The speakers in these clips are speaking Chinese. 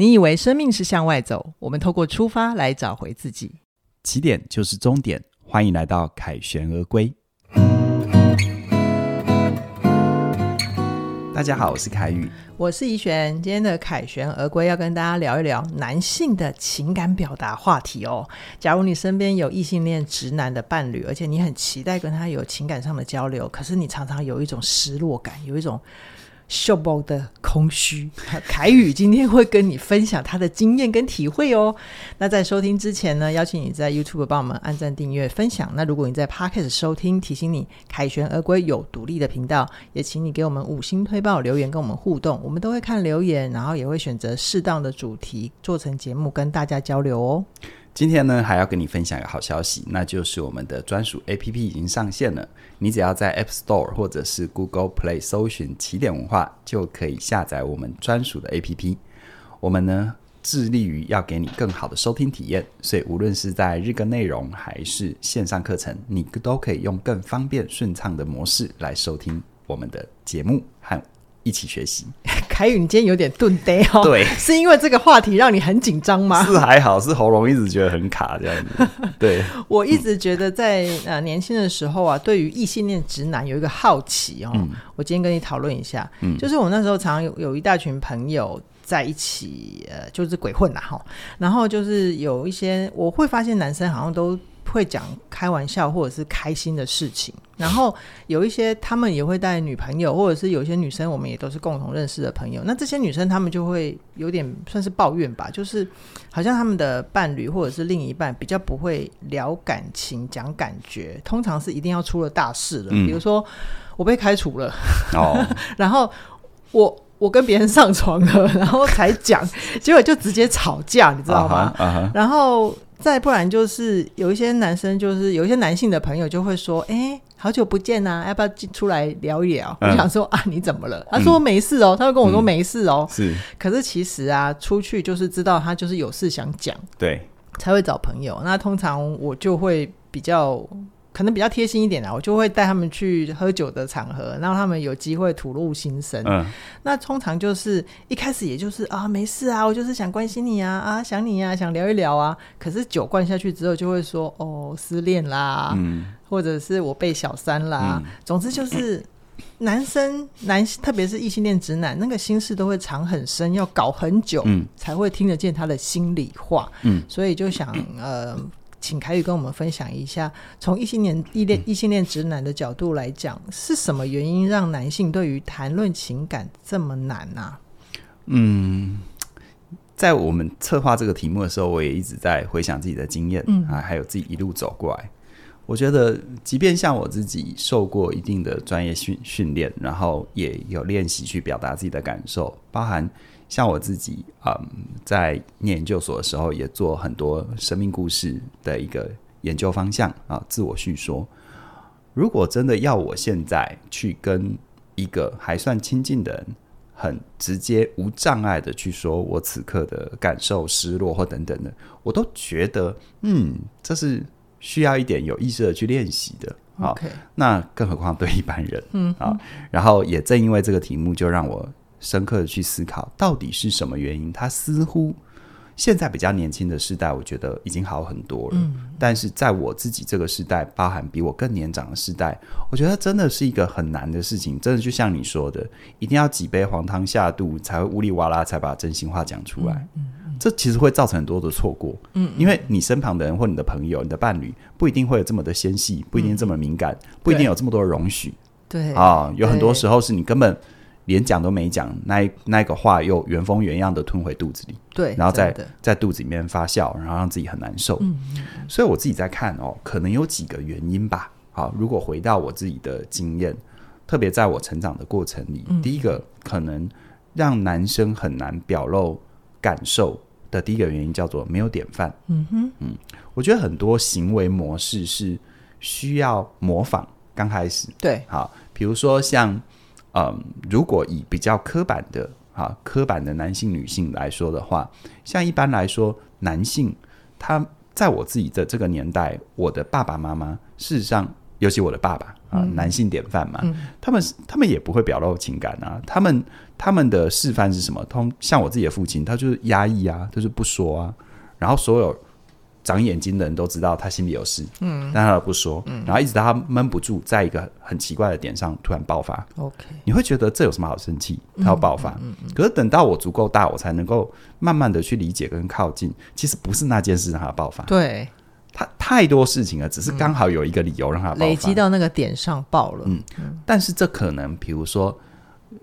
你以为生命是向外走，我们透过出发来找回自己。起点就是终点，欢迎来到凯旋而归。大家好，我是凯宇，我是怡璇。今天的凯旋而归要跟大家聊一聊男性的情感表达话题哦。假如你身边有异性恋直男的伴侣，而且你很期待跟他有情感上的交流，可是你常常有一种失落感，有一种。秀爆的空虚，凯宇今天会跟你分享他的经验跟体会哦。那在收听之前呢，邀请你在 YouTube 帮我们按赞、订阅、分享。那如果你在 Podcast 收听，提醒你凯旋而归有独立的频道，也请你给我们五星推报留言跟我们互动，我们都会看留言，然后也会选择适当的主题做成节目跟大家交流哦。今天呢，还要跟你分享一个好消息，那就是我们的专属 APP 已经上线了。你只要在 App Store 或者是 Google Play 搜寻“起点文化”，就可以下载我们专属的 APP。我们呢，致力于要给你更好的收听体验，所以无论是在日更内容还是线上课程，你都可以用更方便顺畅的模式来收听我们的节目和。一起学习，凯宇，你今天有点顿呆哦。对，是因为这个话题让你很紧张吗？是还好，是喉咙一直觉得很卡这样子。对，我一直觉得在呃年轻的时候啊，对于异性恋直男有一个好奇哦。嗯、我今天跟你讨论一下，嗯，就是我那时候常常有有一大群朋友在一起，呃，就是鬼混呐哈。然后就是有一些我会发现男生好像都。会讲开玩笑或者是开心的事情，然后有一些他们也会带女朋友，或者是有一些女生，我们也都是共同认识的朋友。那这些女生她们就会有点算是抱怨吧，就是好像他们的伴侣或者是另一半比较不会聊感情、讲感觉，通常是一定要出了大事了，嗯、比如说我被开除了，哦、然后我我跟别人上床了，然后才讲，结果就直接吵架，你知道吗？Uh huh, uh huh. 然后。再不然就是有一些男生，就是有一些男性的朋友就会说：“哎、欸，好久不见呐、啊，要不要出来聊一聊？”嗯、我想说啊，你怎么了？他说没事哦，嗯、他会跟我说没事哦。是，可是其实啊，出去就是知道他就是有事想讲，对，才会找朋友。那通常我就会比较。可能比较贴心一点啦，我就会带他们去喝酒的场合，让他们有机会吐露心声。嗯，那通常就是一开始也就是啊，没事啊，我就是想关心你啊，啊，想你啊，想聊一聊啊。可是酒灌下去之后，就会说哦，失恋啦，嗯，或者是我被小三啦。嗯，总之就是男生男，特别是异性恋直男，那个心事都会藏很深，要搞很久，嗯，才会听得见他的心里话。嗯，所以就想呃。请凯宇跟我们分享一下，从异性恋异恋异性恋直男的角度来讲，是什么原因让男性对于谈论情感这么难呢、啊？嗯，在我们策划这个题目的时候，我也一直在回想自己的经验，嗯啊，还有自己一路走过来。我觉得，即便像我自己受过一定的专业训训练，然后也有练习去表达自己的感受，包含。像我自己，嗯，在念研究所的时候，也做很多生命故事的一个研究方向啊，自我叙说。如果真的要我现在去跟一个还算亲近的人，很直接、无障碍的去说我此刻的感受、失落或等等的，我都觉得，嗯，这是需要一点有意识的去练习的。好，Okay. 那更何况对一般人，嗯啊，然后也正因为这个题目，就让我。深刻的去思考，到底是什么原因？他似乎现在比较年轻的世代，我觉得已经好很多了。嗯，但是在我自己这个时代，包含比我更年长的世代，我觉得真的是一个很难的事情。真的就像你说的，一定要几杯黄汤下肚，才会呜里哇啦，才把真心话讲出来。嗯，嗯，这其实会造成很多的错过。嗯，因为你身旁的人或你的朋友、你的伴侣，不一定会有这么的纤细，不一定这么敏感，嗯、不一定有这么多的容许。对啊，有很多时候是你根本。连讲都没讲，那那个话又原封原样的吞回肚子里，对，然后在在肚子里面发酵，然后让自己很难受。嗯，所以我自己在看哦，可能有几个原因吧。好，如果回到我自己的经验，特别在我成长的过程里，嗯、第一个可能让男生很难表露感受的第一个原因叫做没有典范。嗯哼，嗯，我觉得很多行为模式是需要模仿，刚开始对，好，比如说像。嗯，如果以比较刻板的啊，刻板的男性女性来说的话，像一般来说，男性他在我自己的这个年代，我的爸爸妈妈事实上尤其我的爸爸啊，嗯、男性典范嘛，嗯、他们他们也不会表露情感啊。他们他们的示范是什么？通像我自己的父亲，他就是压抑啊，就是不说啊。然后所有长眼睛的人都知道他心里有事，嗯，但他不说，嗯，然后一直到他闷不住，在一个很奇怪的点上突然爆发。OK，你会觉得这有什么好生气？他要爆发，嗯，嗯嗯，可是等到我足够大，我才能够慢慢的去理解跟靠近。其实不是那件事让他爆发，对。他太多事情了，只是刚好有一个理由让他爆发，累积到那个点上爆了。嗯，但是这可能，比如说，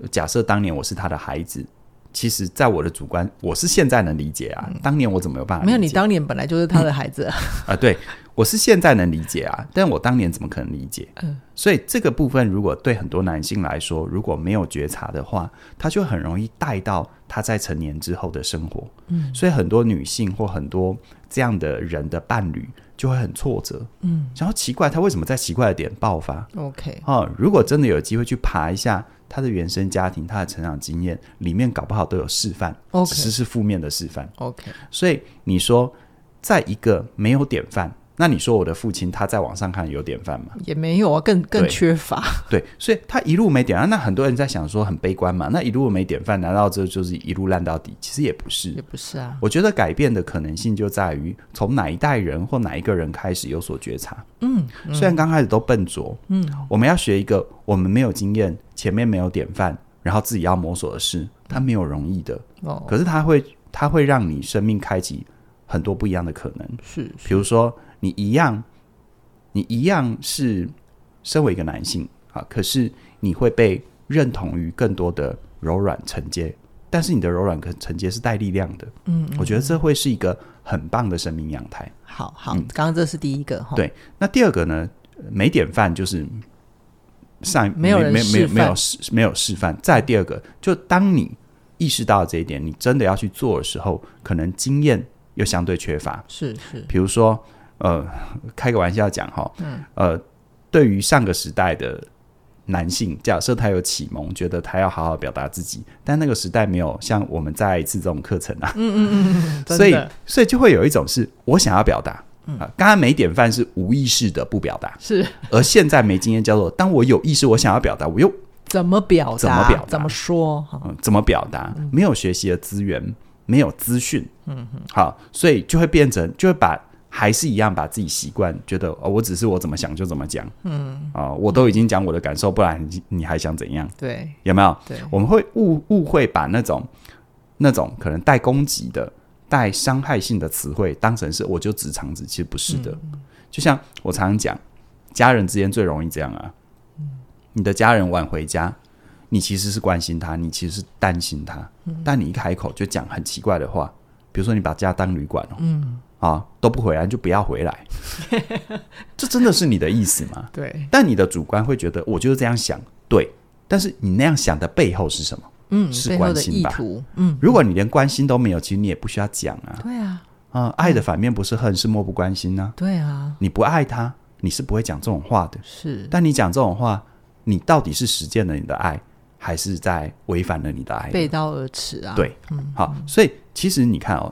假设当年我是他的孩子，其实，在我的主观，我是现在能理解啊。当年我怎么有办法？没有，你当年本来就是他的孩子 啊。对，我是现在能理解啊，但我当年怎么可能理解？嗯，所以这个部分，如果对很多男性来说，如果没有觉察的话，他就很容易带到他在成年之后的生活。嗯，所以很多女性或很多这样的人的伴侣。就会很挫折，嗯，然后奇怪他为什么在奇怪的点爆发？OK，哦，如果真的有机会去爬一下他的原生家庭、他的成长经验，里面搞不好都有示范只是是负面的示范，OK。所以你说，在一个没有典范。那你说我的父亲他在网上看有典范吗？也没有啊，更更缺乏。对，所以他一路没典范。那很多人在想说很悲观嘛？那一路没典范，难道这就是一路烂到底？其实也不是，也不是啊。我觉得改变的可能性就在于从哪一代人或哪一个人开始有所觉察。嗯，嗯，虽然刚开始都笨拙，嗯，我们要学一个我们没有经验、前面没有典范，然后自己要摸索的事，它没有容易的。哦，可是它会，它会让你生命开启很多不一样的可能。是，是，比如说。你一样，你一样是身为一个男性啊，可是你会被认同于更多的柔软承接，但是你的柔软跟承接是带力量的。嗯，嗯，我觉得这会是一个很棒的生命阳台。好好，刚刚这是第一个。对，那第二个呢？没典范就是上没有人没没没有示没有示范。再第二个，就当你意识到这一点，你真的要去做的时候，可能经验又相对缺乏。是是，比如说。呃，开个玩笑讲哈，嗯，呃，对于上个时代的男性，假设他有启蒙，觉得他要好好表达自己，但那个时代没有像我们再一次这种课程啊，嗯嗯嗯，所以所以就会有一种是我想要表达，啊，刚刚没典范是无意识的不表达，是，而现在没经验叫做当我有意识我想要表达，我又怎么表达？怎么表达？怎么说？嗯，怎么表达？没有学习的资源，没有资讯，嗯哼，好，所以就会变成就会把。还是一样，把自己习惯觉得哦，我只是我怎么想就怎么讲，嗯啊、哦，我都已经讲我的感受，不然你你还想怎样？对，有没有？对，我们会误误会把那种那种可能带攻击的、带伤害性的词汇当成是我就直肠子，其实不是的。嗯、就像我常常讲，家人之间最容易这样啊，嗯、你的家人晚回家，你其实是关心他，你其实是担心他，嗯、但你一开口就讲很奇怪的话，比如说你把家当旅馆哦，嗯。啊，都不回来就不要回来，这真的是你的意思吗？对，但你的主观会觉得我就是这样想，对。但是你那样想的背后是什么？嗯，是关心吧？嗯，如果你连关心都没有，其实你也不需要讲啊。对啊，啊，爱的反面不是恨，是漠不关心呢。对啊，你不爱他，你是不会讲这种话的。是，但你讲这种话，你到底是实践了你的爱，还是在违反了你的爱？背道而驰啊！对，嗯，好，所以其实你看哦，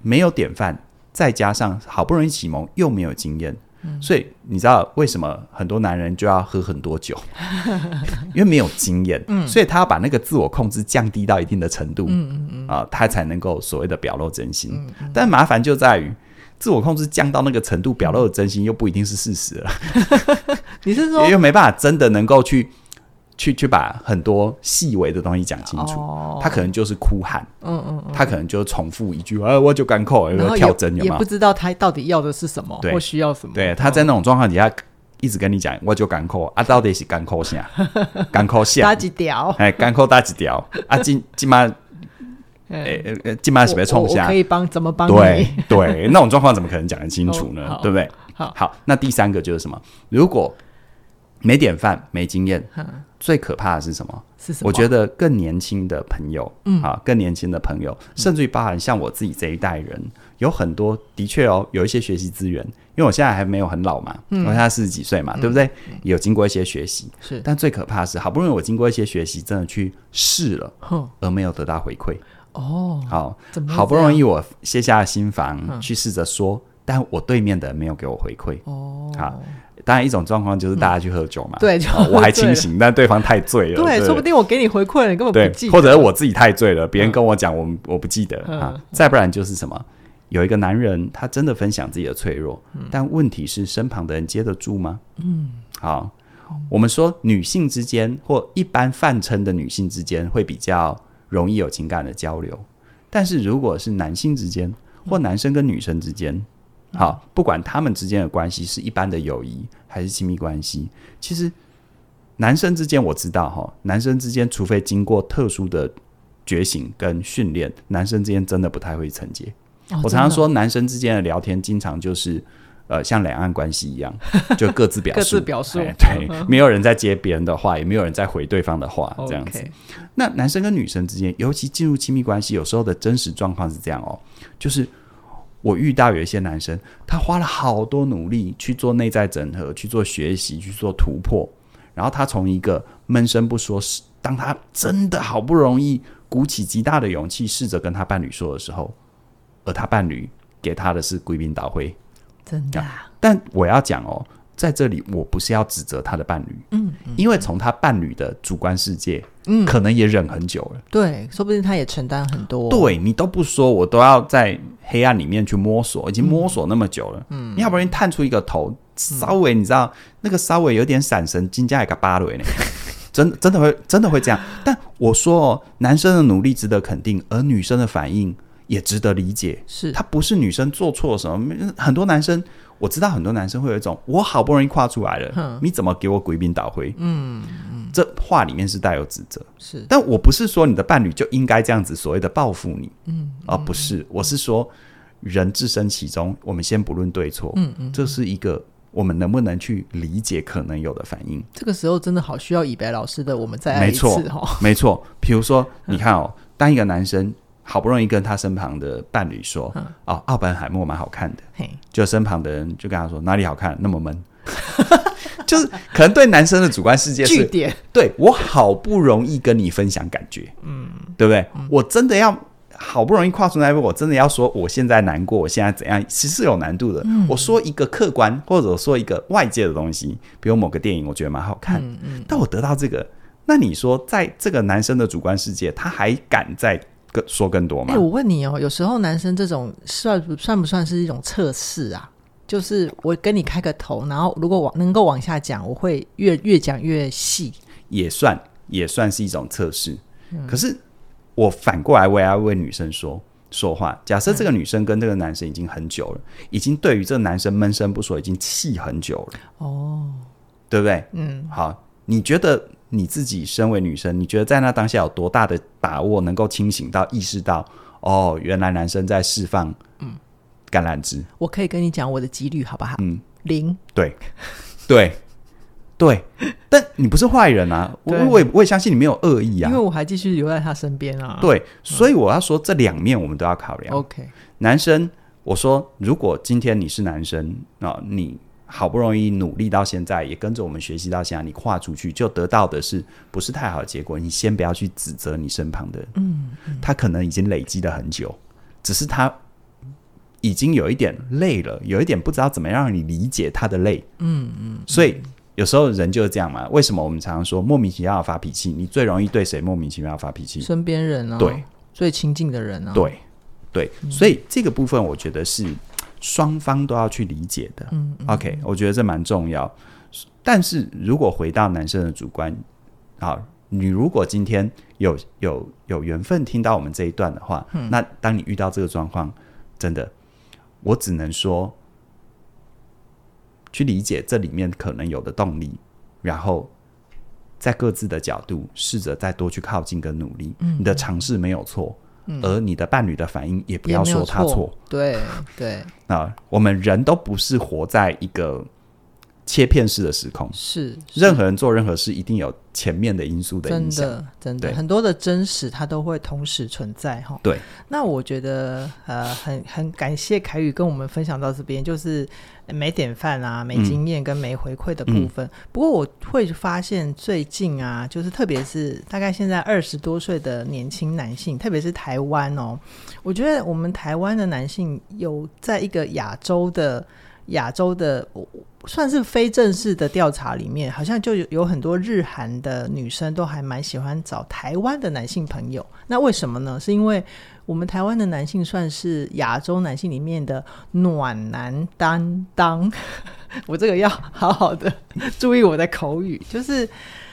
没有典范。再加上好不容易启蒙又没有经验，嗯、所以你知道为什么很多男人就要喝很多酒？因为没有经验，嗯、所以他要把那个自我控制降低到一定的程度，嗯嗯嗯啊，他才能够所谓的表露真心。但麻烦就在于自我控制降到那个程度，表露的真心又不一定是事实了。你是说，又没办法真的能够去。去去把很多细微的东西讲清楚，哦、他可能就是哭喊，嗯嗯，嗯他可能就重复一句，哎，我就干口，然后跳针？也不知道他到底要的是什么，对或需要什么。对，他在那种状况底下一直跟你讲，我就干口啊，到底是干口啥？干口啥？打几条？哎，干口打几条？啊，今今晚，哎呃，今晚 是不是冲下？可以帮怎么帮？对 对，那种状况怎么可能讲得清楚呢？哦、对不对？好，好，那第三个就是什么？如果没典范，没经验。最可怕的是什么？是什么？我觉得更年轻的朋友，嗯啊，更年轻的朋友，甚至于包含像我自己这一代人，嗯、有很多的确哦，有一些学习资源。因为我现在还没有很老嘛，嗯、我现在四十几岁嘛，嗯、对不对？有经过一些学习，是。但最可怕的是，好不容易我经过一些学习，真的去试了，而没有得到回馈。哦，好，好不容易我卸下了心防，嗯、去试着说，但我对面的人没有给我回馈。哦，好。当然一种状况就是大家去喝酒嘛，嗯、对、哦，我还清醒，但对方太醉了，对，对。说不定我给你回馈了，你根本不记得，或者我自己太醉了，别人跟我讲，我我不记得、嗯、啊。再不然就是什么，有一个男人他真的分享自己的脆弱，嗯、但问题是身旁的人接得住吗？嗯，好，我们说女性之间或一般泛称的女性之间会比较容易有情感的交流，但是如果是男性之间或男生跟女生之间，好，不管他们之间的关系是一般的友谊还是亲密关系，其实男生之间我知道哈，男生之间除非经过特殊的觉醒跟训练，男生之间真的不太会承接。哦、我常常说，男生之间的聊天经常就是呃，像两岸关系一样，就各自表述，各自表述，哎、对，没有人在接别人的话，也没有人在回对方的话，这样子。那男生跟女生之间，尤其进入亲密关系，有时候的真实状况是这样哦，就是。我遇到有一些男生，他花了好多努力去做内在整合，去做学习，去做突破。然后他从一个闷声不说，当他真的好不容易鼓起极大的勇气，试着跟他伴侣说的时候，而他伴侣给他的是贵宾倒会，真的、啊。但我要讲哦。在这里，我不是要指责他的伴侣，嗯，嗯，因为从他伴侣的主观世界，嗯，可能也忍很久了，对，说不定他也承担很多，对你都不说，我都要在黑暗里面去摸索，已经摸索那么久了，嗯，你好不容易探出一个头，稍微你知道、嗯、那个稍微有点闪神，金加一个巴雷呢，真真的会真的会这样，但我说哦，男生的努力值得肯定，而女生的反应也值得理解，是。他不是女生做错什么，很多男生。我知道很多男生会有一种，我好不容易跨出来了，嗯、你怎么给我鬼兵倒回？嗯嗯，这话里面是带有指责，是。但我不是说你的伴侣就应该这样子所谓的报复你，嗯，而、啊、不是，我是说人置身其中，我们先不论对错，嗯嗯，这是一个我们能不能去理解可能有的反应。这个时候真的好需要以白老师的，我们再来一次没错，没错。比如说，你看哦，当一个男生。好不容易跟他身旁的伴侣说：“嗯、哦，奥本海默蛮好看的。”就身旁的人就跟他说：“哪里好看？那么闷。”就是可能对男生的主观世界是，点对我好不容易跟你分享感觉，嗯，对不对？嗯、我真的要好不容易跨出那一步，我真的要说我现在难过，我现在怎样，其实是有难度的。嗯、我说一个客观，或者说一个外界的东西，比如某个电影，我觉得蛮好看，但我得到这个，那你说在这个男生的主观世界，他还敢在？更说更多吗？哎、欸，我问你哦，有时候男生这种算不算不算是一种测试啊？就是我跟你开个头，然后如果往能够往下讲，我会越越讲越细，也算也算是一种测试。嗯、可是我反过来，我也要为女生说说话。假设这个女生跟这个男生已经很久了，嗯、已经对于这个男生闷声不说，已经气很久了。哦，对不对？嗯，好，你觉得？你自己身为女生，你觉得在那当下有多大的把握能够清醒到意识到，哦，原来男生在释放嗯橄榄枝？我可以跟你讲我的几率好不好？嗯，零。对，对，对。但你不是坏人啊，我我也我也相信你没有恶意啊，因为我还继续留在他身边啊。对，所以我要说这两面我们都要考量。OK，男生，我说如果今天你是男生啊，你。好不容易努力到现在，也跟着我们学习到现在，你跨出去就得到的是不是太好的结果？你先不要去指责你身旁的人，嗯，嗯，他可能已经累积了很久，只是他已经有一点累了，有一点不知道怎么样让你理解他的累，嗯嗯。所以有时候人就是这样嘛。为什么我们常常说莫名其妙发脾气？你最容易对谁莫名其妙发脾气？身边人啊，对，最亲近的人啊，对对。所以这个部分我觉得是。双方都要去理解的，嗯，嗯，OK，我觉得这蛮重要。但是如果回到男生的主观，好，你如果今天有有有缘分听到我们这一段的话，嗯，那当你遇到这个状况，真的，我只能说，去理解这里面可能有的动力，然后在各自的角度试着再多去靠近跟努力，嗯，你的尝试没有错。嗯、而你的伴侣的反应也不要说他错，错。对对。那，我们人都不是活在一个切片式的时空，是，是任何人做任何事一定有前面的因素的影响，真的真的很多的真实它都会同时存在哈。对，那我觉得呃很很感谢凯宇跟我们分享到这边，就是没典范啊、没经验跟没回馈的部分。嗯、不过我会发现最近啊，就是特别是大概现在二十多岁的年轻男性，特别是台湾哦，我觉得我们台湾的男性有在一个亚洲的。亚洲的算是非正式的调查里面，好像就有有很多日韩的女生都还蛮喜欢找台湾的男性朋友。那为什么呢？是因为我们台湾的男性算是亚洲男性里面的暖男担当。我这个要好好的注意我的口语，就是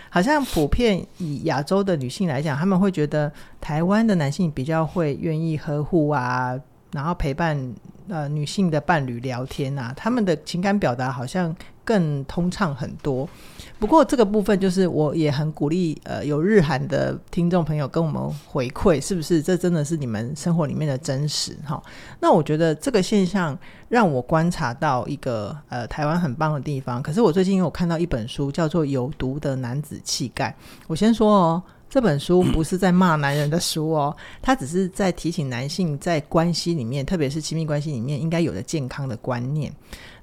好像普遍以亚洲的女性来讲，他们会觉得台湾的男性比较会愿意呵护啊，然后陪伴。呃，女性的伴侣聊天啊，他们的情感表达好像更通畅很多。不过这个部分就是我也很鼓励，呃，有日韩的听众朋友跟我们回馈，是不是这真的是你们生活里面的真实？哈，那我觉得这个现象让我观察到一个呃台湾很棒的地方。可是我最近有看到一本书，叫做《有毒的男子气概》。我先说哦。这本书不是在骂男人的书哦，他只是在提醒男性在关系里面，特别是亲密关系里面应该有的健康的观念。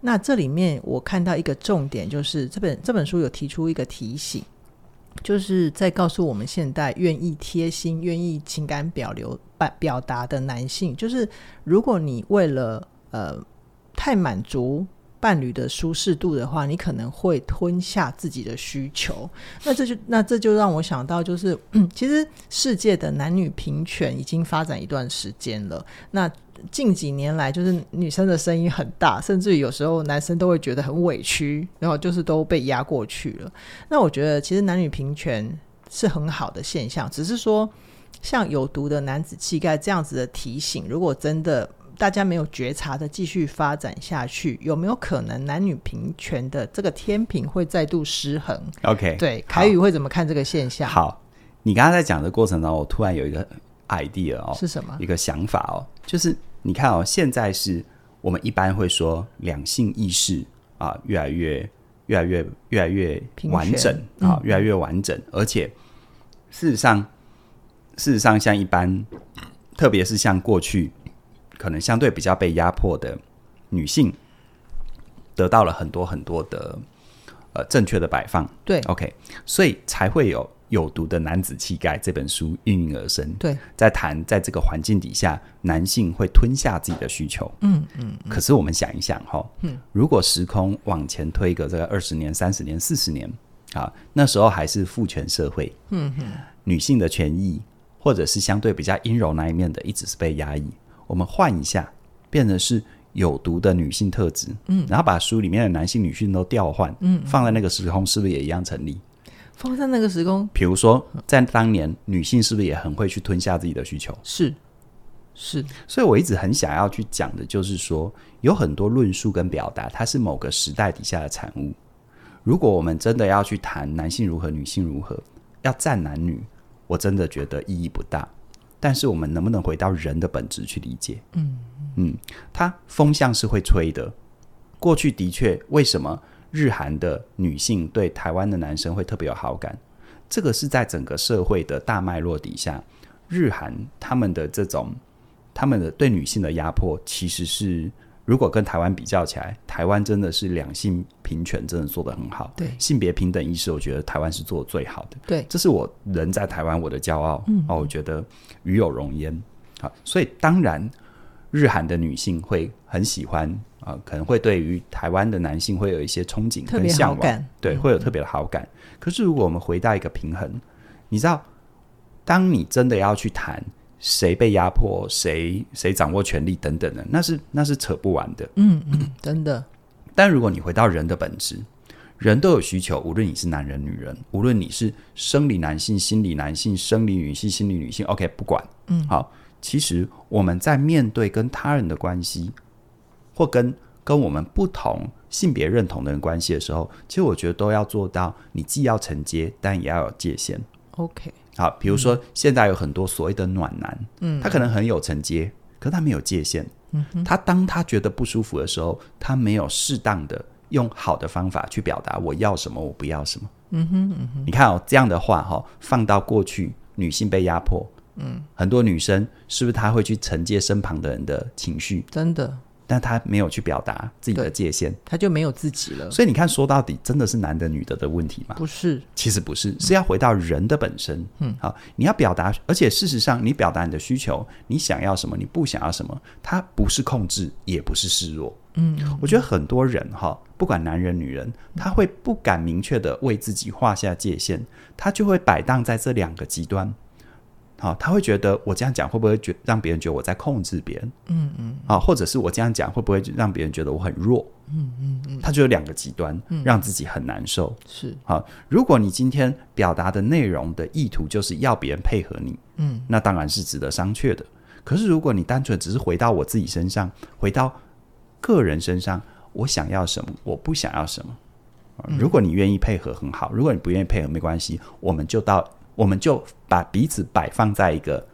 那这里面我看到一个重点，就是这本这本书有提出一个提醒，就是在告诉我们现代愿意贴心、愿意情感表流表达的男性，就是如果你为了呃太满足。伴侣的舒适度的话，你可能会吞下自己的需求。那这就那这就让我想到，就是，其实世界的男女平权已经发展一段时间了。那近几年来，就是女生的声音很大，甚至于有时候男生都会觉得很委屈，然后就是都被压过去了。那我觉得，其实男女平权是很好的现象，只是说像有毒的男子气概这样子的提醒，如果真的。大家没有觉察的继续发展下去，有没有可能男女平权的这个天平会再度失衡？OK，对，凯宇会怎么看这个现象？好，你刚刚在讲的过程当中，我突然有一个 idea 哦，是什么？一个想法哦，就是你看哦，现在是我们一般会说两性意识啊，越来越、越来越、越来越完整啊，越来越完整，而且事实上，事实上像一般，特别是像过去。可能相对比较被压迫的女性，得到了很多很多的呃正确的摆放。对，OK，所以才会有有毒的男子气概这本书应运而生。对，在谈在这个环境底下，男性会吞下自己的需求。嗯嗯。可是我们想一想哈，嗯，如果时空往前推个这个二十年、三十年、四十年啊，那时候还是父权社会。嗯嗯。女性的权益或者是相对比较阴柔那一面的，一直是被压抑。我们换一下，变成是有毒的女性特质，嗯，然后把书里面的男性、女性都调换，嗯，放在那个时空，是不是也一样成立？放在那个时空，比如说在当年，女性是不是也很会去吞下自己的需求？是，是。所以我一直很想要去讲的，就是说有很多论述跟表达，它是某个时代底下的产物。如果我们真的要去谈男性如何、女性如何，要战男女，我真的觉得意义不大。但是我们能不能回到人的本质去理解？嗯嗯，它风向是会吹的。过去的确，为什么日韩的女性对台湾的男生会特别有好感？这个是在整个社会的大脉络底下，日韩他们的这种他们的对女性的压迫，其实是。如果跟台湾比较起来，台湾真的是两性平权真的做得很好。对，性别平等意识，我觉得台湾是做得最好的。对，这是我人在台湾我的骄傲。嗯，哦，我觉得与有荣焉。好，所以当然日韩的女性会很喜欢啊、呃，可能会对于台湾的男性会有一些憧憬跟向往。对，会有特别的好感。嗯、可是如果我们回到一个平衡，你知道，当你真的要去谈。谁被压迫，谁谁掌握权力等等的，那是那是扯不完的。嗯嗯，真的。但如果你回到人的本质，人都有需求，无论你是男人女人，无论你是生理男性、心理男性、生理女性、心理女性，OK，不管。嗯，好。其实我们在面对跟他人的关系，或跟跟我们不同性别认同的人关系的时候，其实我觉得都要做到，你既要承接，但也要有界限。OK。好，比如说现在有很多所谓的暖男，嗯，他可能很有承接，可是他没有界限，他当他觉得不舒服的时候，他没有适当的用好的方法去表达我要什么，我不要什么，嗯哼，嗯哼，你看哦，这样的话哈，放到过去女性被压迫，嗯，很多女生是不是她会去承接身旁的人的情绪？真的，但他没有去表达自己的界限，他就没有自己了。所以你看，说到底，真的是男的女的的问题吗？不是，其实不是，是要回到人的本身。嗯，好，你要表达，而且事实上，你表达你的需求，你想要什么，你不想要什么，它不是控制，也不是示弱。嗯，我觉得很多人哈，不管男人女人，他会不敢明确的为自己画下界限，他就会摆荡在这两个极端。好，他会觉得我这样讲会不会觉让别人觉得我在控制别人？嗯嗯。啊，或者是我这样讲会不会让别人觉得我很弱？嗯嗯嗯。他就有两个极端，让自己很难受。是。好，如果你今天表达的内容的意图就是要别人配合你，嗯，那当然是值得商榷的。可是如果你单纯只是回到我自己身上，回到个人身上，我想要什么，我不想要什么。如果你愿意配合很好，如果你不愿意配合没关系，我们就到。我们就把彼此摆放在一个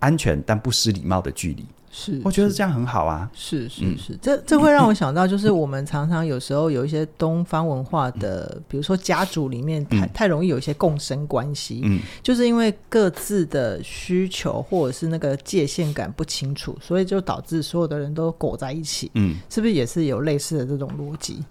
安全但不失礼貌的距离，是，我觉得这样很好啊。是是是，这这会让我想到，就是我们常常有时候有一些东方文化的，比如说家族里面太太容易有一些共生关系，嗯，就是因为各自的需求或者是那个界限感不清楚，所以就导致所有的人都裹在一起，嗯，是不是也是有类似的这种逻辑？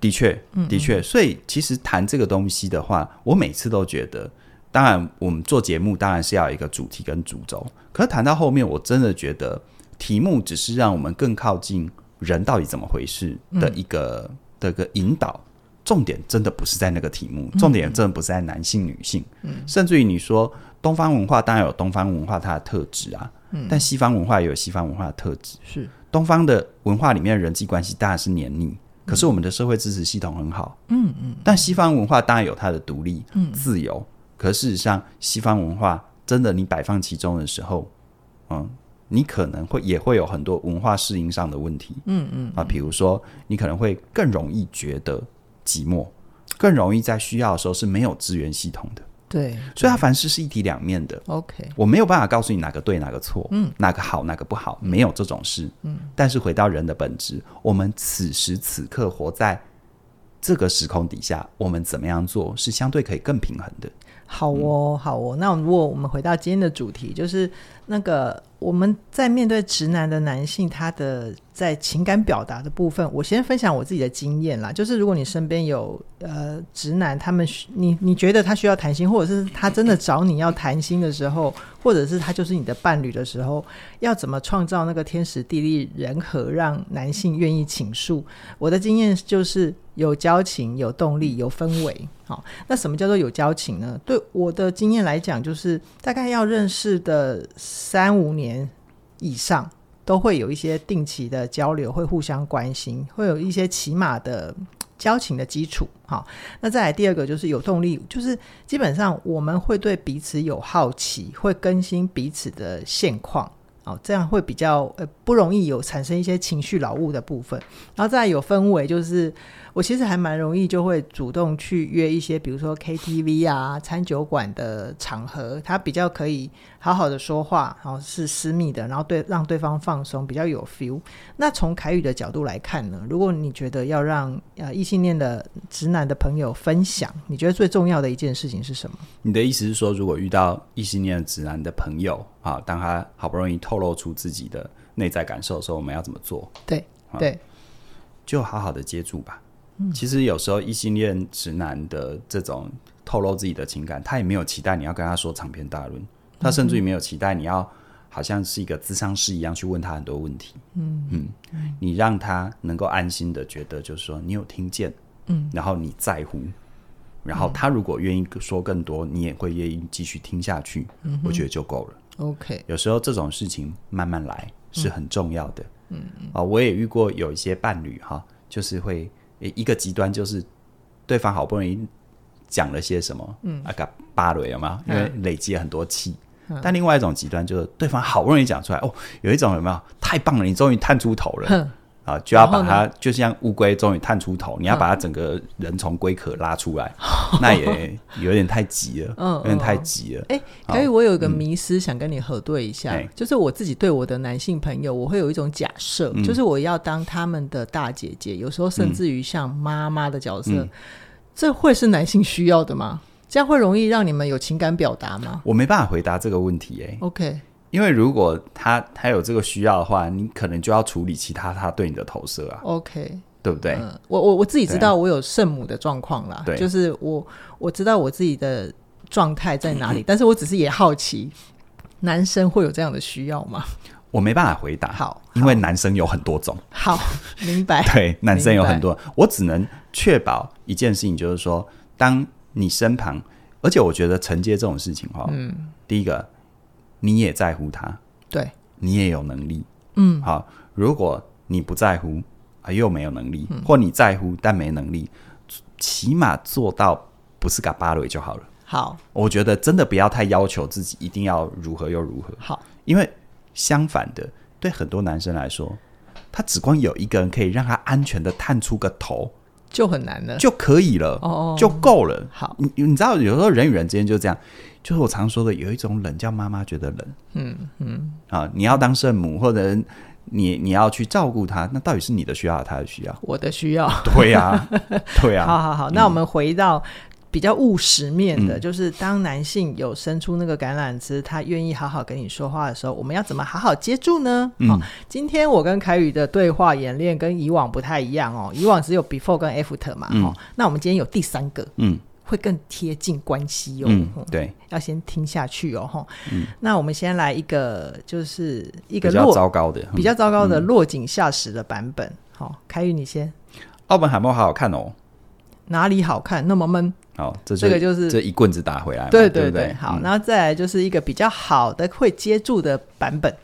的确，的确，所以其实谈这个东西的话，我每次都觉得。当然，我们做节目当然是要有一个主题跟主轴。可是谈到后面，我真的觉得题目只是让我们更靠近人到底怎么回事的一个、嗯、的一个引导。重点真的不是在那个题目，重点真的不是在男性、女性。嗯，甚至于你说东方文化当然有东方文化它的特质啊，嗯，但西方文化也有西方文化的特质。是东方的文化里面的人际关系当然是黏腻，可是我们的社会支持系统很好。嗯嗯，但西方文化当然有它的独立、嗯、自由。可事实上，西方文化真的你摆放其中的时候，嗯，你可能会也会有很多文化适应上的问题，嗯嗯啊，比如说你可能会更容易觉得寂寞，更容易在需要的时候是没有资源系统的，对，所以它凡事是一体两面的。OK，我没有办法告诉你哪个对哪个错，嗯，哪个好哪个不好，没有这种事，嗯。但是回到人的本质，我们此时此刻活在这个时空底下，我们怎么样做是相对可以更平衡的。好哦，好哦。那如果我们回到今天的主题，就是那个我们在面对直男的男性，他的在情感表达的部分，我先分享我自己的经验啦。就是如果你身边有呃直男，他们你你觉得他需要谈心，或者是他真的找你要谈心的时候，或者是他就是你的伴侣的时候，要怎么创造那个天时地利人和，让男性愿意倾诉？我的经验就是有交情、有动力、有氛围。好，那什么叫做有交情呢？对我的经验来讲，就是大概要认识的三五年以上，都会有一些定期的交流，会互相关心，会有一些起码的交情的基础。好，那再来第二个就是有动力，就是基本上我们会对彼此有好奇，会更新彼此的现况。好，这样会比较呃不容易有产生一些情绪劳务的部分。然后再有氛围，就是。我其实还蛮容易就会主动去约一些，比如说 KTV 啊、餐酒馆的场合，他比较可以好好的说话，然后是私密的，然后对让对方放松，比较有 feel。那从凯宇的角度来看呢，如果你觉得要让呃异性恋的直男的朋友分享，你觉得最重要的一件事情是什么？你的意思是说，如果遇到异性恋的直男的朋友啊，当他好不容易透露出自己的内在感受的时候，我们要怎么做？对对，就好好的接住吧。其实有时候异性恋直男的这种透露自己的情感，他也没有期待你要跟他说长篇大论，他甚至于没有期待你要好像是一个咨商师一样去问他很多问题。嗯嗯，你让他能够安心的觉得，就是说你有听见，嗯，然后你在乎，然后他如果愿意说更多，你也会愿意继续听下去。嗯，我觉得就够了。OK，有时候这种事情慢慢来是很重要的。嗯嗯啊，我也遇过有一些伴侣哈，就是会。一个极端就是对方好不容易讲了些什么，嗯，啊个巴雷有吗？因为累积了很多气。嗯、但另外一种极端就是对方好不容易讲出来，哦，有一种有没有太棒了？你终于探出头了。嗯啊，就要把它，就像乌龟终于探出头，你要把它整个人从龟壳拉出来，嗯、那也有点太急了，嗯，有点太急了。哎、欸，可以，我有一个迷思想跟你核对一下，嗯、就是我自己对我的男性朋友，我会有一种假设，嗯、就是我要当他们的大姐姐，有时候甚至于像妈妈的角色，嗯、这会是男性需要的吗？这样会容易让你们有情感表达吗？我没办法回答这个问题、欸，哎，OK。因为如果他他有这个需要的话，你可能就要处理其他他对你的投射啊。OK，对不对？嗯、我我我自己知道我有圣母的状况啦，对，就是我我知道我自己的状态在哪里，但是我只是也好奇，男生会有这样的需要吗？我没办法回答。好，因为男生有很多种。好，明白。对，男生有很多，我只能确保一件事情，就是说，当你身旁，而且我觉得承接这种事情哈，嗯，第一个。你也在乎他，对，你也有能力，嗯，好。如果你不在乎啊，又没有能力，嗯、或你在乎但没能力，起码做到不是嘎巴瑞就好了。好，我觉得真的不要太要求自己一定要如何又如何。好，因为相反的，对很多男生来说，他只光有一个人可以让他安全的探出个头，就很难了，就可以了，哦，就够了。好，你你知道，有时候人与人之间就这样。就是我常说的，有一种冷叫妈妈觉得冷。嗯嗯啊，你要当圣母，或者你你要去照顾他，那到底是你的需要，他的需要？我的需要。对呀、啊，对呀、啊。好好好，那我们回到比较务实面的，嗯、就是当男性有伸出那个橄榄枝，他愿意好好跟你说话的时候，我们要怎么好好接住呢？嗯、哦，今天我跟凯宇的对话演练跟以往不太一样哦，以往只有 before 跟 after 嘛。哦、嗯，那我们今天有第三个。嗯。会更贴近关系哦。嗯，对，要先听下去哦。哈，嗯，那我们先来一个，就是一个比较糟糕的，比较糟糕的落井下石的版本。好，凯宇你先。澳本海默好好看哦。哪里好看？那么闷。好，这这个就是这一棍子打回来。对对对，好，然后再来就是一个比较好的会接住的版本。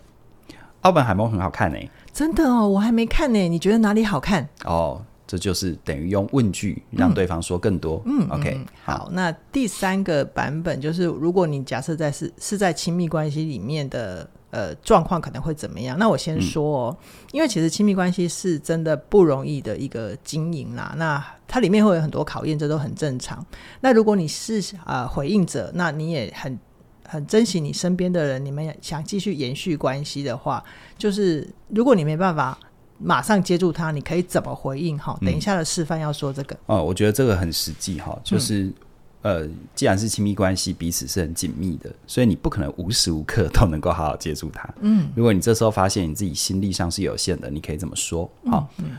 奥本海默很好看呢，真的哦，我还没看呢。你觉得哪里好看？哦。这就是等于用问句让对方说更多。嗯，OK，嗯好。那第三个版本就是，如果你假设在是是在亲密关系里面的呃状况，可能会怎么样？那我先说哦，嗯、因为其实亲密关系是真的不容易的一个经营啦。那它里面会有很多考验，这都很正常。那如果你是啊、呃、回应者，那你也很很珍惜你身边的人，你们也想继续延续关系的话，就是如果你没办法。马上接住他，你可以怎么回应？哈，等一下的示范要说这个。哦，我觉得这个很实际哈，就是、嗯、呃，既然是亲密关系，彼此是很紧密的，所以你不可能无时无刻都能够好好接住他。嗯，如果你这时候发现你自己心力上是有限的，你可以这么说。好，嗯，嗯，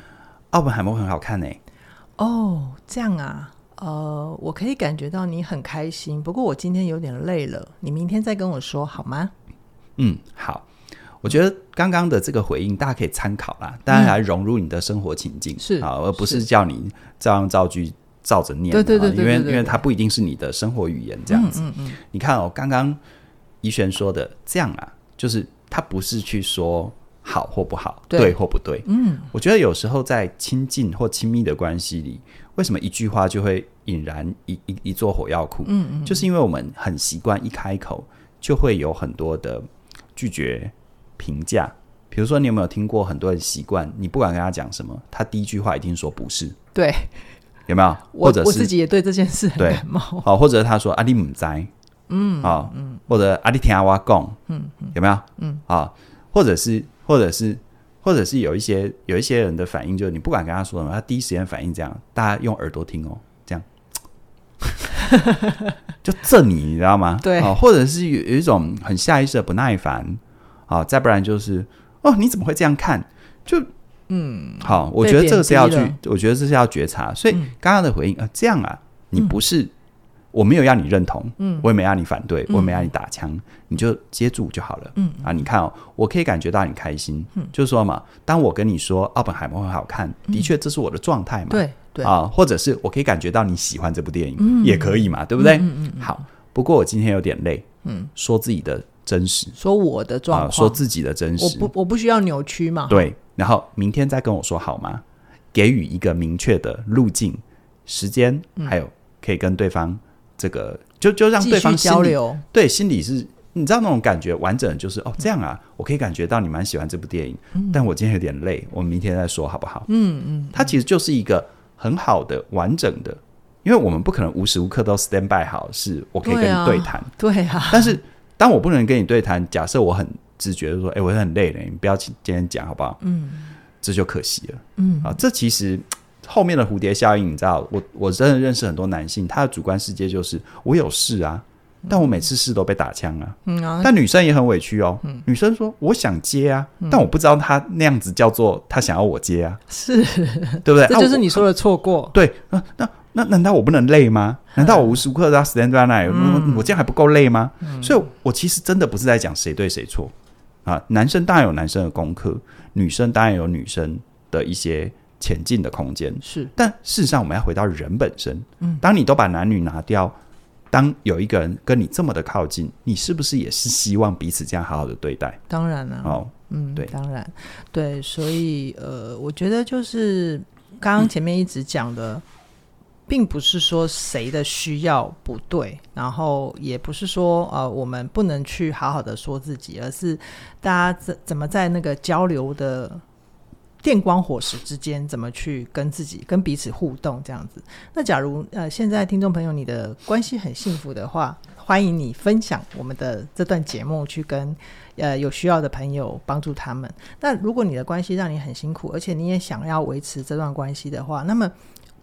奥本海默很好看呢。哦，这样啊，呃，我可以感觉到你很开心，不过我今天有点累了，你明天再跟我说好吗？嗯，好。我觉得刚刚的这个回应大家可以参考啦，当然来融入你的生活情境是啊，而不是叫你照样造句照着念。对对对，对，对，对，因为因为它不一定是你的生活语言这样子。嗯嗯，嗯。你看哦，刚刚怡璇说的这样啊，就是他不是去说好或不好，对，对或不对。嗯。我觉得有时候在亲近或亲密的关系里，为什么一句话就会引燃一一一座火药库？嗯嗯。就是因为我们很习惯一开口就会有很多的拒绝。评价，比如说，你有没有听过很多人习惯，你不管跟他讲什么，他第一句话一定说不是。对，有没有？我或者是我自己也对这件事很感冒。好，或者他说阿里姆在，嗯，好，嗯，或者阿里听阿瓦讲，嗯，有没有？嗯，啊，或者是，或者是，或者是有一些有一些人的反应，就是你不管跟他说什么，他第一时间反应这样，大家用耳朵听哦，这样，就震你，你知道吗？对，或者是有有一种很下意识的不耐烦。啊，再不然就是哦，你怎么会这样看？就嗯，好，我觉得这个是要去，我觉得这是要觉察。所以刚刚的回应啊、呃，这样啊，你不是、嗯、我没有要你认同，嗯，我也没让你反对，嗯、我也没让你打枪，嗯、你就接住就好了，嗯。啊，你看哦，我可以感觉到你开心，嗯，就是说嘛，当我跟你说奥本海默很好看，的确这是我的状态嘛，对对。啊，或者是我可以感觉到你喜欢这部电影，嗯，也可以嘛，对不对？嗯嗯，好，不过我今天有点累，嗯，说自己的。真实说我的状况、啊，说自己的真实，我不我不需要扭曲嘛？对，然后明天再跟我说好吗？给予一个明确的路径、时间，嗯、还有可以跟对方这个，就就让对方交流。对，心里是你知道那种感觉完整，就是哦这样啊，我可以感觉到你蛮喜欢这部电影，嗯、但我今天有点累，我们明天再说好不好？嗯嗯，它其实就是一个很好的完整的，因为我们不可能无时无刻都 stand by 好，是我可以跟你对谈，对啊，但是。当我不能跟你对谈，假设我很直觉的说，哎、欸，我很累了，你不要今天讲好不好？嗯，这就可惜了。嗯啊，这其实后面的蝴蝶效应，你知道，我我真的认识很多男性，他的主观世界就是我有事啊，但我每次事都被打枪啊。嗯啊，但女生也很委屈哦。嗯、女生说：“我想接啊，嗯、但我不知道他那样子叫做他想要我接啊。”是，对不对？这就是你说的错过。啊、对，那那那难道我不能累吗？难道我无时无刻都要 stand by 那里？嗯、我这样还不够累吗？嗯、所以，我其实真的不是在讲谁对谁错啊。男生当然有男生的功课，女生当然有女生的一些。前进的空间是，但事实上，我们要回到人本身。嗯，当你都把男女拿掉，当有一个人跟你这么的靠近，你是不是也是希望彼此这样好好的对待？当然了，哦，嗯，对，当然，对，所以呃，我觉得就是刚刚前面一直讲的，嗯、并不是说谁的需要不对，然后也不是说呃我们不能去好好的说自己，而是大家怎怎么在那个交流的。电光火石之间，怎么去跟自己、跟彼此互动？这样子。那假如呃，现在听众朋友你的关系很幸福的话，欢迎你分享我们的这段节目，去跟呃有需要的朋友帮助他们。那如果你的关系让你很辛苦，而且你也想要维持这段关系的话，那么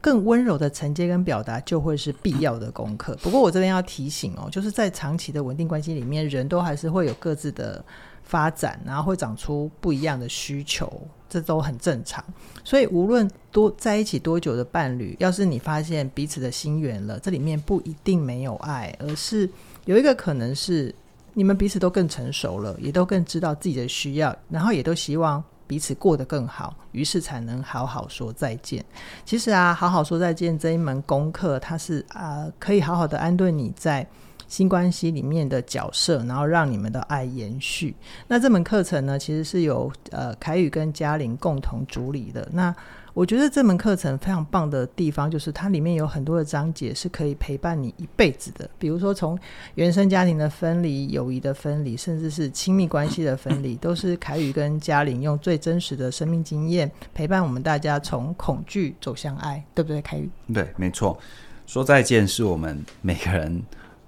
更温柔的承接跟表达就会是必要的功课。不过我这边要提醒哦，就是在长期的稳定关系里面，人都还是会有各自的发展，然后会长出不一样的需求。这都很正常，所以无论多在一起多久的伴侣，要是你发现彼此的心远了，这里面不一定没有爱，而是有一个可能是你们彼此都更成熟了，也都更知道自己的需要，然后也都希望彼此过得更好，于是才能好好说再见。其实啊，好好说再见这一门功课，它是啊、可以好好的安顿你在。新关系里面的角色，然后让你们的爱延续。那这门课程呢，其实是由呃凯宇跟嘉玲共同主理的。那我觉得这门课程非常棒的地方，就是它里面有很多的章节是可以陪伴你一辈子的。比如说，从原生家庭的分离、友谊的分离，甚至是亲密关系的分离，都是凯宇跟嘉玲用最真实的生命经验陪伴我们大家从恐惧走向爱，对不对，凯宇？对，没错。说再见是我们每个人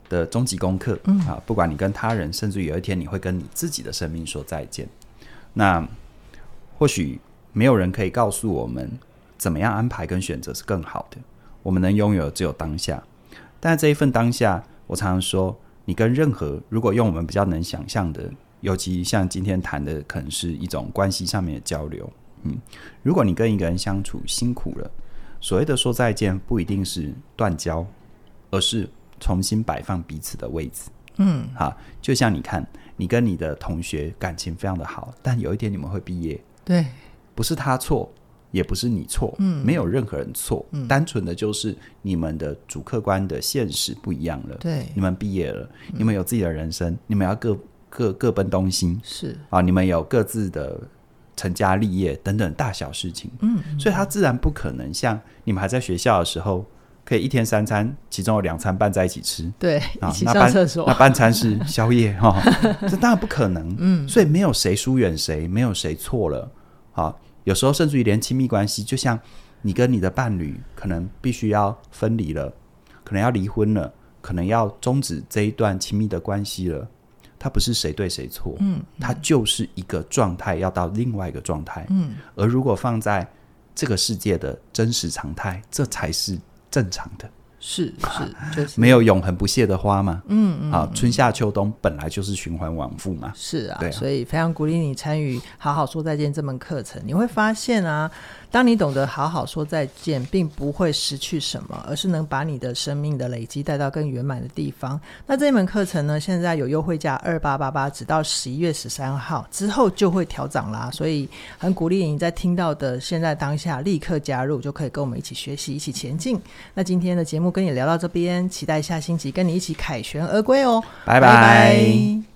的终极功课，嗯啊，不管你跟他人，甚至有一天你会跟你自己的生命说再见，那或许没有人可以告诉我们怎么样安排跟选择是更好的。我们能拥有只有当下，但这一份当下，我常常说，你跟任何如果用我们比较能想象的，尤其像今天谈的，可能是一种关系上面的交流，嗯，如果你跟一个人相处辛苦了，所谓的说再见，不一定是断交，而是。重新摆放彼此的位置，嗯，好，就像你看，你跟你的同学感情非常的好，但有一天你们会毕业，对，不是他错，也不是你错，嗯，没有任何人错，嗯，单纯的就是你们的主客观的现实不一样了，对，你们毕业了，你们有自己的人生，嗯，你们要各各各奔东西，是啊，你们有各自的成家立业等等大小事情，嗯，所以他自然不可能像你们还在学校的时候。可以一天三餐，其中有两餐拌在一起吃，对，啊、一起上厕所。那半餐是 宵夜哈，这当然不可能。嗯，所以没有谁疏远谁，没有谁错了。好，有时候甚至于连亲密关系，就像你跟你的伴侣，可能必须要分离了，可能要离婚了，可能要终止这一段亲密的关系了。它不是谁对谁错，嗯，它就是一个状态要到另外一个状态，嗯。而如果放在这个世界的真实常态，这才是。正常的，是是，就是没有永恒不谢的花嘛。嗯嗯，啊，春夏秋冬本来就是循环往复嘛。是啊，对啊，所以非常鼓励你参与《好好说再见》这门课程，你会发现啊。当你懂得好好说再见，并不会失去什么，而是能把你的生命的累积带到更圆满的地方。那这一门课程呢，现在有优惠价二八八八，直到十一月十三号之后就会调涨啦。所以很鼓励你在听到的现在当下立刻加入，就可以跟我们一起学习，一起前进。那今天的节目跟你聊到这边，期待下星期跟你一起凯旋而归哦，拜拜。拜拜。